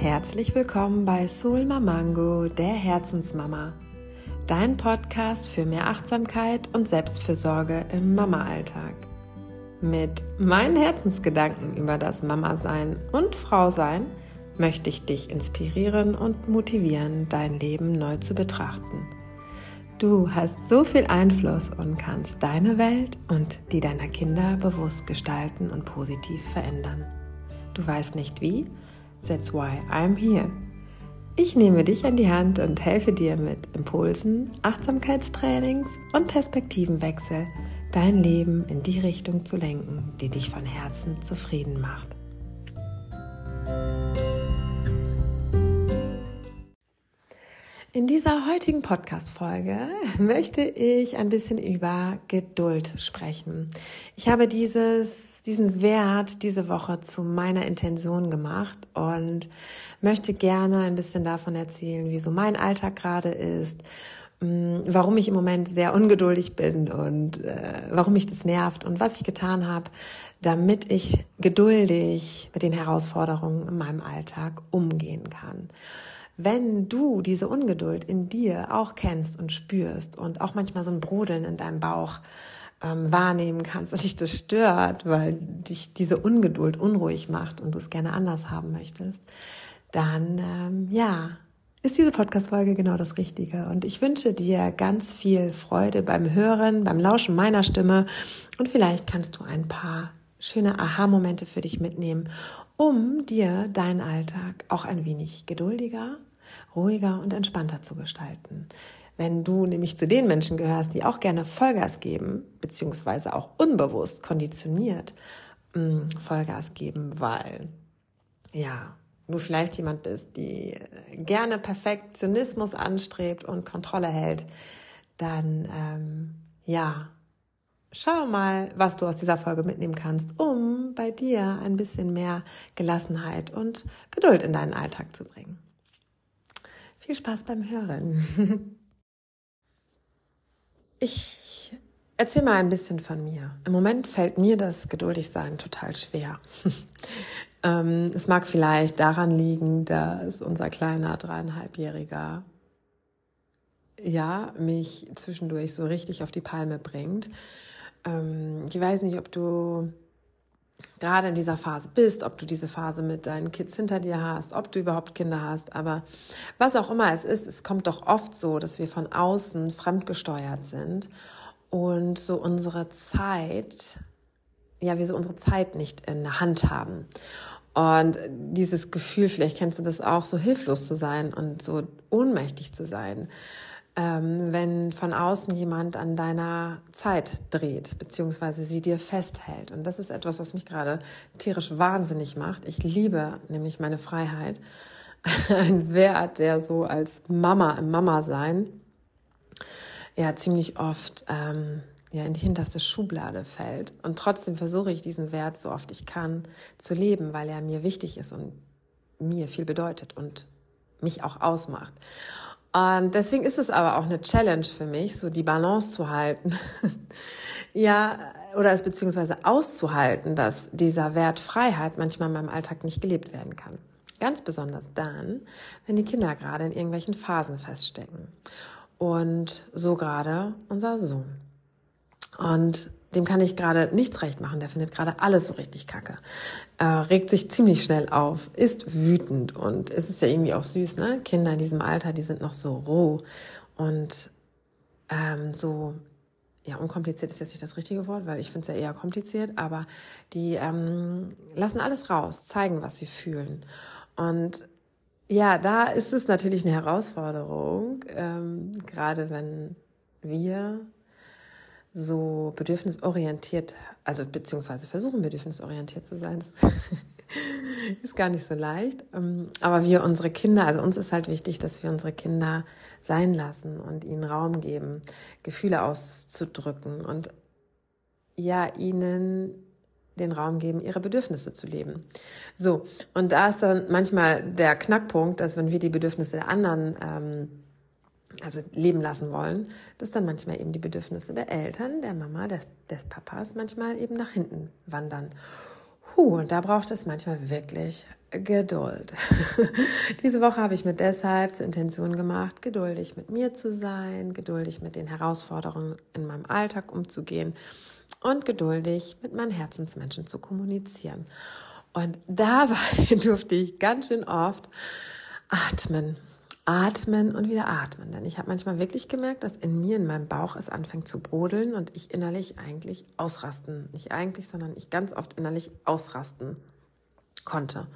Herzlich willkommen bei Soul Mamango, der Herzensmama. Dein Podcast für mehr Achtsamkeit und Selbstfürsorge im Mama-Alltag. Mit meinen Herzensgedanken über das Mama-Sein und Frau-Sein möchte ich dich inspirieren und motivieren, dein Leben neu zu betrachten. Du hast so viel Einfluss und kannst deine Welt und die deiner Kinder bewusst gestalten und positiv verändern. Du weißt nicht wie? That's why I'm here. Ich nehme dich an die Hand und helfe dir mit Impulsen, Achtsamkeitstrainings und Perspektivenwechsel, dein Leben in die Richtung zu lenken, die dich von Herzen zufrieden macht. In dieser heutigen Podcast-Folge möchte ich ein bisschen über Geduld sprechen. Ich habe dieses, diesen Wert diese Woche zu meiner Intention gemacht und möchte gerne ein bisschen davon erzählen, wie so mein Alltag gerade ist, mm, warum ich im Moment sehr ungeduldig bin und äh, warum mich das nervt und was ich getan habe, damit ich geduldig mit den Herausforderungen in meinem Alltag umgehen kann wenn du diese Ungeduld in dir auch kennst und spürst und auch manchmal so ein Brodeln in deinem Bauch ähm, wahrnehmen kannst und dich das stört, weil dich diese Ungeduld unruhig macht und du es gerne anders haben möchtest, dann ähm, ja, ist diese Podcast-Folge genau das Richtige. Und ich wünsche dir ganz viel Freude beim Hören, beim Lauschen meiner Stimme und vielleicht kannst du ein paar schöne Aha-Momente für dich mitnehmen, um dir deinen Alltag auch ein wenig geduldiger ruhiger und entspannter zu gestalten. Wenn du nämlich zu den Menschen gehörst, die auch gerne Vollgas geben, beziehungsweise auch unbewusst konditioniert mm, Vollgas geben, weil ja, du vielleicht jemand bist, die gerne Perfektionismus anstrebt und Kontrolle hält, dann ähm, ja, schau mal, was du aus dieser Folge mitnehmen kannst, um bei dir ein bisschen mehr Gelassenheit und Geduld in deinen Alltag zu bringen. Viel Spaß beim Hören. Ich erzähle mal ein bisschen von mir. Im Moment fällt mir das Geduldigsein total schwer. Ähm, es mag vielleicht daran liegen, dass unser kleiner dreieinhalbjähriger ja mich zwischendurch so richtig auf die Palme bringt. Ähm, ich weiß nicht, ob du gerade in dieser Phase bist, ob du diese Phase mit deinen Kids hinter dir hast, ob du überhaupt Kinder hast, aber was auch immer es ist, es kommt doch oft so, dass wir von außen fremdgesteuert sind und so unsere Zeit, ja, wir so unsere Zeit nicht in der Hand haben. Und dieses Gefühl, vielleicht kennst du das auch, so hilflos zu sein und so ohnmächtig zu sein ähm, wenn von außen jemand an deiner Zeit dreht, beziehungsweise sie dir festhält. Und das ist etwas, was mich gerade tierisch wahnsinnig macht. Ich liebe nämlich meine Freiheit. Ein Wert, der so als Mama im Mama sein ja ziemlich oft ähm, ja in die hinterste Schublade fällt. Und trotzdem versuche ich diesen Wert so oft ich kann zu leben, weil er mir wichtig ist und mir viel bedeutet und mich auch ausmacht. Und deswegen ist es aber auch eine Challenge für mich, so die Balance zu halten. ja, oder es beziehungsweise auszuhalten, dass dieser Wert Freiheit manchmal in meinem Alltag nicht gelebt werden kann. Ganz besonders dann, wenn die Kinder gerade in irgendwelchen Phasen feststecken. Und so gerade unser Sohn. Und dem kann ich gerade nichts recht machen. Der findet gerade alles so richtig kacke. Äh, regt sich ziemlich schnell auf, ist wütend und es ist ja irgendwie auch süß, ne? Kinder in diesem Alter, die sind noch so roh und ähm, so, ja, unkompliziert ist jetzt nicht das richtige Wort, weil ich finde es ja eher kompliziert, aber die ähm, lassen alles raus, zeigen, was sie fühlen. Und ja, da ist es natürlich eine Herausforderung, ähm, gerade wenn wir so bedürfnisorientiert, also beziehungsweise versuchen bedürfnisorientiert zu sein. Das ist gar nicht so leicht. Ähm, aber wir unsere Kinder, also uns ist halt wichtig, dass wir unsere Kinder sein lassen und ihnen Raum geben, Gefühle auszudrücken und ja, ihnen den Raum geben, ihre Bedürfnisse zu leben. So, und da ist dann manchmal der Knackpunkt, dass wenn wir die Bedürfnisse der anderen ähm, also leben lassen wollen, dass dann manchmal eben die Bedürfnisse der Eltern, der Mama, des, des Papas manchmal eben nach hinten wandern. Huh, und da braucht es manchmal wirklich Geduld. Diese Woche habe ich mir deshalb zur Intention gemacht, geduldig mit mir zu sein, geduldig mit den Herausforderungen in meinem Alltag umzugehen und geduldig mit meinen Herzensmenschen zu kommunizieren. Und dabei durfte ich ganz schön oft atmen, atmen und wieder atmen. Denn ich habe manchmal wirklich gemerkt, dass in mir, in meinem Bauch es anfängt zu brodeln und ich innerlich eigentlich ausrasten. Nicht eigentlich, sondern ich ganz oft innerlich ausrasten konnte.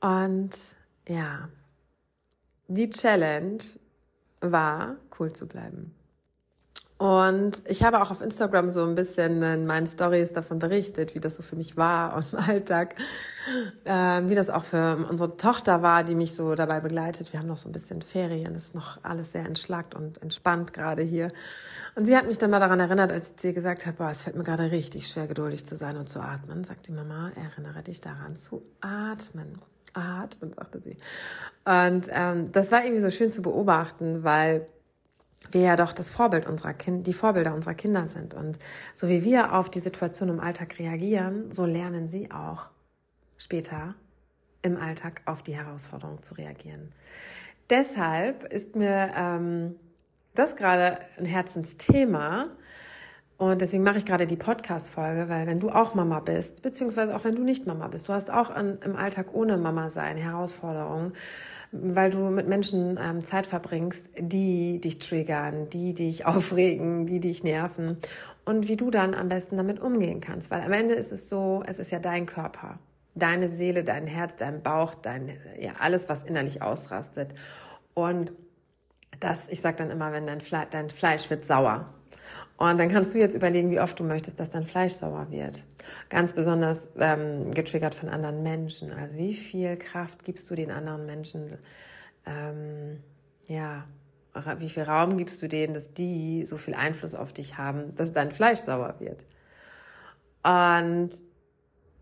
Und ja, die Challenge war, cool zu bleiben. Und ich habe auch auf Instagram so ein bisschen in meinen Stories davon berichtet, wie das so für mich war und im Alltag, äh, wie das auch für unsere Tochter war, die mich so dabei begleitet. Wir haben noch so ein bisschen Ferien, es ist noch alles sehr entschlackt und entspannt gerade hier. Und sie hat mich dann mal daran erinnert, als ich ihr gesagt habe, boah, es fällt mir gerade richtig schwer, geduldig zu sein und zu atmen, sagt die Mama, erinnere dich daran zu atmen. Atmen, sagte sie. Und ähm, das war irgendwie so schön zu beobachten, weil wir ja doch das Vorbild unserer Kinder, die Vorbilder unserer Kinder sind. Und so wie wir auf die Situation im Alltag reagieren, so lernen sie auch später im Alltag auf die Herausforderung zu reagieren. Deshalb ist mir ähm, das gerade ein Herzensthema. Und deswegen mache ich gerade die Podcast-Folge, weil wenn du auch Mama bist, beziehungsweise auch wenn du nicht Mama bist, du hast auch an, im Alltag ohne Mama sein Herausforderungen weil du mit Menschen ähm, Zeit verbringst, die dich triggern, die dich aufregen, die dich nerven und wie du dann am besten damit umgehen kannst. Weil am Ende ist es so, es ist ja dein Körper, deine Seele, dein Herz, dein Bauch, dein, ja, alles, was innerlich ausrastet. Und das, ich sag dann immer, wenn dein, Fle dein Fleisch wird sauer, und dann kannst du jetzt überlegen, wie oft du möchtest, dass dein Fleisch sauer wird. Ganz besonders ähm, getriggert von anderen Menschen. Also wie viel Kraft gibst du den anderen Menschen? Ähm, ja, wie viel Raum gibst du denen, dass die so viel Einfluss auf dich haben, dass dein Fleisch sauer wird? Und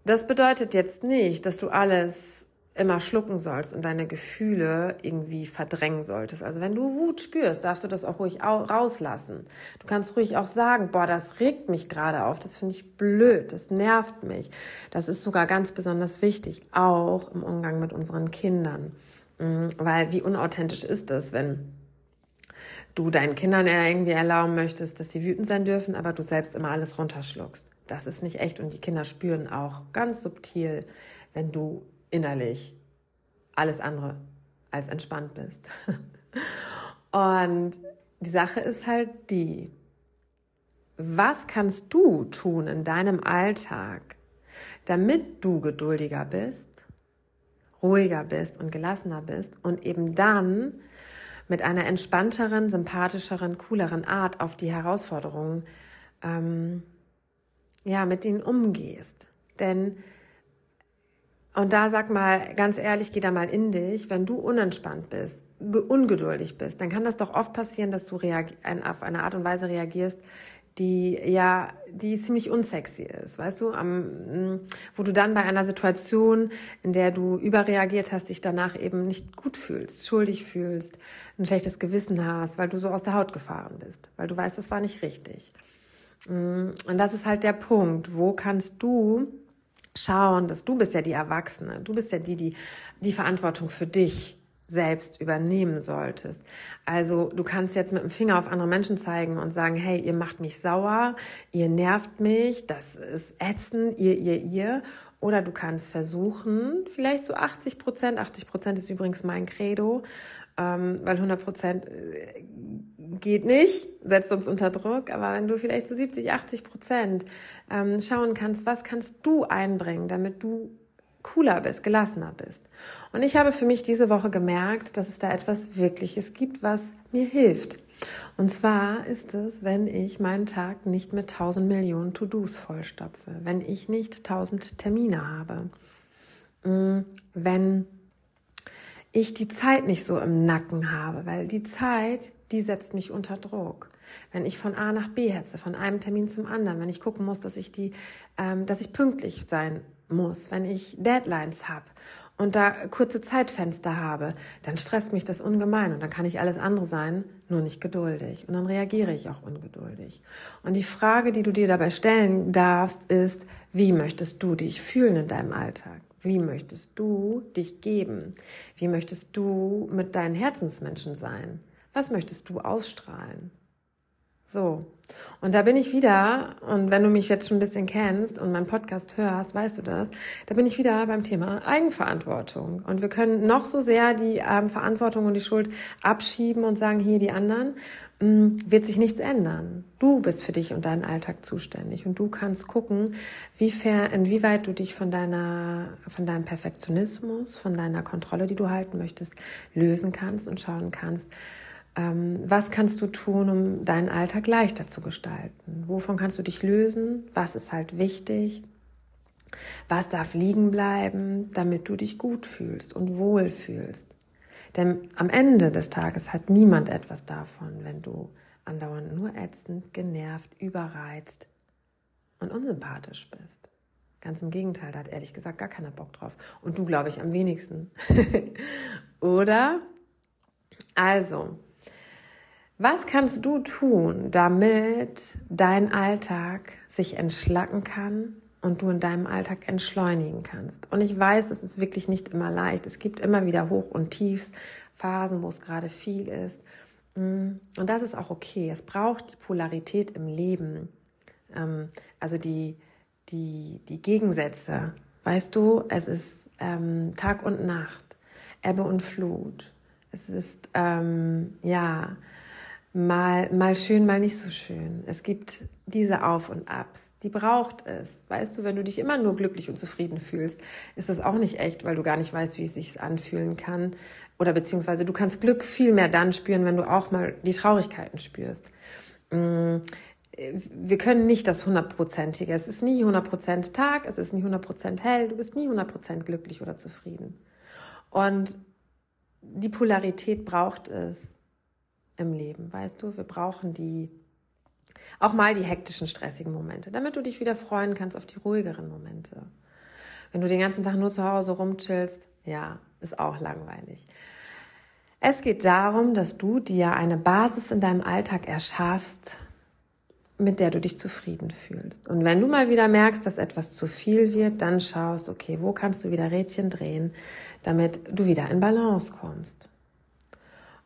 das bedeutet jetzt nicht, dass du alles immer schlucken sollst und deine Gefühle irgendwie verdrängen solltest. Also wenn du Wut spürst, darfst du das auch ruhig rauslassen. Du kannst ruhig auch sagen, boah, das regt mich gerade auf, das finde ich blöd, das nervt mich. Das ist sogar ganz besonders wichtig, auch im Umgang mit unseren Kindern. Mhm, weil wie unauthentisch ist das, wenn du deinen Kindern irgendwie erlauben möchtest, dass sie wütend sein dürfen, aber du selbst immer alles runterschluckst. Das ist nicht echt und die Kinder spüren auch ganz subtil, wenn du innerlich alles andere als entspannt bist. Und die Sache ist halt die, was kannst du tun in deinem Alltag, damit du geduldiger bist, ruhiger bist und gelassener bist und eben dann mit einer entspannteren, sympathischeren, cooleren Art auf die Herausforderungen, ähm, ja, mit ihnen umgehst. Denn und da sag mal, ganz ehrlich, geh da mal in dich, wenn du unentspannt bist, ungeduldig bist, dann kann das doch oft passieren, dass du auf eine Art und Weise reagierst, die ja, die ziemlich unsexy ist, weißt du, am, wo du dann bei einer Situation, in der du überreagiert hast, dich danach eben nicht gut fühlst, schuldig fühlst, ein schlechtes Gewissen hast, weil du so aus der Haut gefahren bist, weil du weißt, das war nicht richtig. Und das ist halt der Punkt, wo kannst du schauen, dass du bist ja die Erwachsene, du bist ja die, die die Verantwortung für dich selbst übernehmen solltest. Also du kannst jetzt mit dem Finger auf andere Menschen zeigen und sagen, hey, ihr macht mich sauer, ihr nervt mich, das ist ätzend, ihr, ihr, ihr. Oder du kannst versuchen, vielleicht so 80 Prozent, 80 Prozent ist übrigens mein Credo, ähm, weil 100 Prozent äh, geht nicht, setzt uns unter Druck, aber wenn du vielleicht zu so 70, 80 Prozent ähm, schauen kannst, was kannst du einbringen, damit du cooler bist, gelassener bist. Und ich habe für mich diese Woche gemerkt, dass es da etwas Wirkliches gibt, was mir hilft. Und zwar ist es, wenn ich meinen Tag nicht mit tausend Millionen To-Dos vollstopfe, wenn ich nicht tausend Termine habe, mm, wenn ich die Zeit nicht so im Nacken habe, weil die Zeit, die setzt mich unter Druck. Wenn ich von A nach B hetze, von einem Termin zum anderen, wenn ich gucken muss, dass ich die, ähm, dass ich pünktlich sein muss, wenn ich Deadlines habe und da kurze Zeitfenster habe, dann stresst mich das ungemein und dann kann ich alles andere sein, nur nicht geduldig und dann reagiere ich auch ungeduldig. Und die Frage, die du dir dabei stellen darfst, ist, wie möchtest du dich fühlen in deinem Alltag? Wie möchtest du dich geben? Wie möchtest du mit deinen Herzensmenschen sein? Was möchtest du ausstrahlen? So. Und da bin ich wieder, und wenn du mich jetzt schon ein bisschen kennst und meinen Podcast hörst, weißt du das, da bin ich wieder beim Thema Eigenverantwortung. Und wir können noch so sehr die ähm, Verantwortung und die Schuld abschieben und sagen, hier die anderen, mh, mm, wird sich nichts ändern. Du bist für dich und deinen Alltag zuständig und du kannst gucken, wie fair, inwieweit du dich von deiner, von deinem Perfektionismus, von deiner Kontrolle, die du halten möchtest, lösen kannst und schauen kannst, was kannst du tun, um deinen Alltag leichter zu gestalten? Wovon kannst du dich lösen? Was ist halt wichtig? Was darf liegen bleiben, damit du dich gut fühlst und wohl fühlst? Denn am Ende des Tages hat niemand etwas davon, wenn du andauernd nur ätzend, genervt, überreizt und unsympathisch bist. Ganz im Gegenteil, da hat ehrlich gesagt gar keiner Bock drauf. Und du, glaube ich, am wenigsten. Oder? Also, was kannst du tun, damit dein Alltag sich entschlacken kann und du in deinem Alltag entschleunigen kannst? Und ich weiß, es ist wirklich nicht immer leicht. Es gibt immer wieder Hoch- und Tiefs, Phasen, wo es gerade viel ist. Mm, und das ist auch okay. Es braucht die Polarität im Leben, ähm, also die, die, die Gegensätze. Weißt du, es ist ähm, Tag und Nacht, Ebbe und Flut. Es ist, ähm, ja, mal, mal schön, mal nicht so schön. Es gibt diese Auf und Abs, die braucht es. Weißt du, wenn du dich immer nur glücklich und zufrieden fühlst, ist das auch nicht echt, weil du gar nicht weißt, wie es sich anfühlen kann. Oder beziehungsweise du kannst Glück viel mehr dann spüren, wenn du auch mal die Traurigkeiten spürst. Mm, wir können nicht das hundertprozentige. Es ist nie 100% Tag, es ist nie 100% hell, du bist nie 100% glücklich oder zufrieden. Und die Polarität braucht es im Leben, weißt du? Wir brauchen die, auch mal die hektischen, stressigen Momente, damit du dich wieder freuen kannst auf die ruhigeren Momente. Wenn du den ganzen Tag nur zu Hause rumchillst, ja, ist auch langweilig. Es geht darum, dass du dir eine Basis in deinem Alltag erschaffst, mit der du dich zufrieden fühlst. Und wenn du mal wieder merkst, dass etwas zu viel wird, dann schaust, okay, wo kannst du wieder Rädchen drehen, damit du wieder in Balance kommst.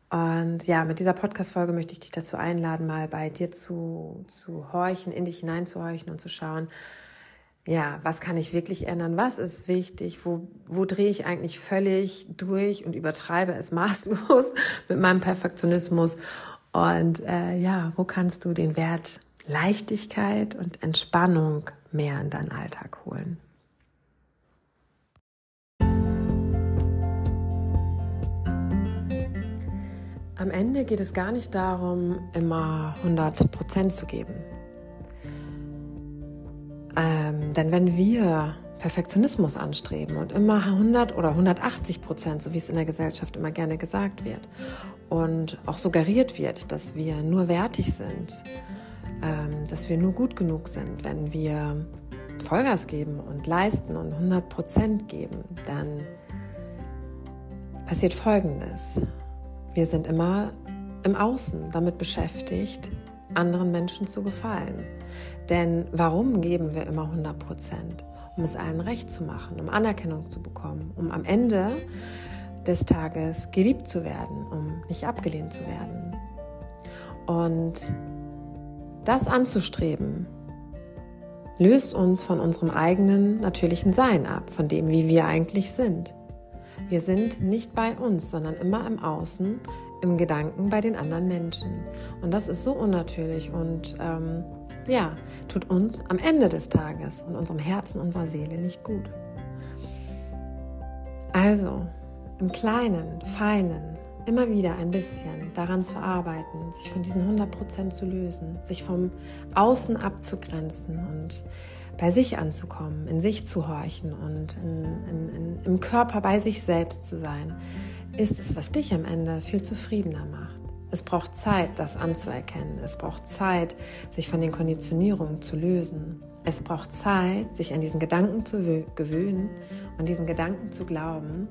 Und ja, mit dieser Podcast-Folge möchte ich dich dazu einladen, mal bei dir zu, zu horchen, in dich hineinzuhorchen und zu schauen, ja, was kann ich wirklich ändern? Was ist wichtig? Wo, wo drehe ich eigentlich völlig durch und übertreibe es maßlos mit meinem Perfektionismus? Und äh, ja, wo kannst du den Wert Leichtigkeit und Entspannung mehr in deinen Alltag holen? Am Ende geht es gar nicht darum, immer 100 Prozent zu geben. Ähm, denn wenn wir Perfektionismus anstreben und immer 100 oder 180 Prozent, so wie es in der Gesellschaft immer gerne gesagt wird und auch suggeriert wird, dass wir nur wertig sind, ähm, dass wir nur gut genug sind, wenn wir Vollgas geben und leisten und 100 Prozent geben, dann passiert Folgendes. Wir sind immer im Außen damit beschäftigt, anderen Menschen zu gefallen. Denn warum geben wir immer 100 Prozent? Um es allen recht zu machen, um Anerkennung zu bekommen, um am Ende des Tages geliebt zu werden, um nicht abgelehnt zu werden. Und das anzustreben, löst uns von unserem eigenen natürlichen Sein ab, von dem, wie wir eigentlich sind. Wir sind nicht bei uns, sondern immer im Außen, im Gedanken bei den anderen Menschen. Und das ist so unnatürlich und ähm, ja, tut uns am Ende des Tages und unserem Herzen, unserer Seele nicht gut. Also, im Kleinen, Feinen, immer wieder ein bisschen daran zu arbeiten, sich von diesen 100% zu lösen, sich vom Außen abzugrenzen und bei sich anzukommen, in sich zu horchen und in, in, in, im Körper bei sich selbst zu sein, ist es, was dich am Ende viel zufriedener macht. Es braucht Zeit, das anzuerkennen. Es braucht Zeit, sich von den Konditionierungen zu lösen. Es braucht Zeit, sich an diesen Gedanken zu gewöhnen und diesen Gedanken zu glauben,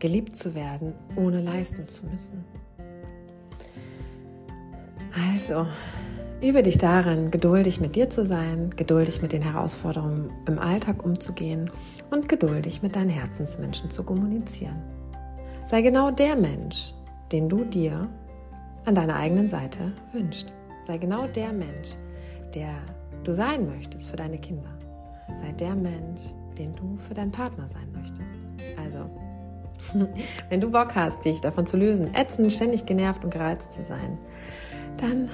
geliebt zu werden, ohne leisten zu müssen. Also, Übe dich darin, geduldig mit dir zu sein, geduldig mit den Herausforderungen im Alltag umzugehen und geduldig mit deinen Herzensmenschen zu kommunizieren. Sei genau der Mensch, den du dir an deiner eigenen Seite wünschst. Sei genau der Mensch, der du sein möchtest für deine Kinder. Sei der Mensch, den du für deinen Partner sein möchtest. Also, wenn du Bock hast, dich davon zu lösen, ätzend, ständig genervt und gereizt zu sein, dann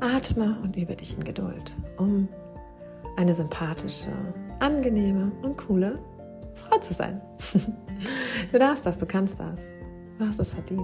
atme und übe dich in Geduld, um eine sympathische, angenehme und coole Frau zu sein. Du darfst das, du kannst das. Du hast es verdient.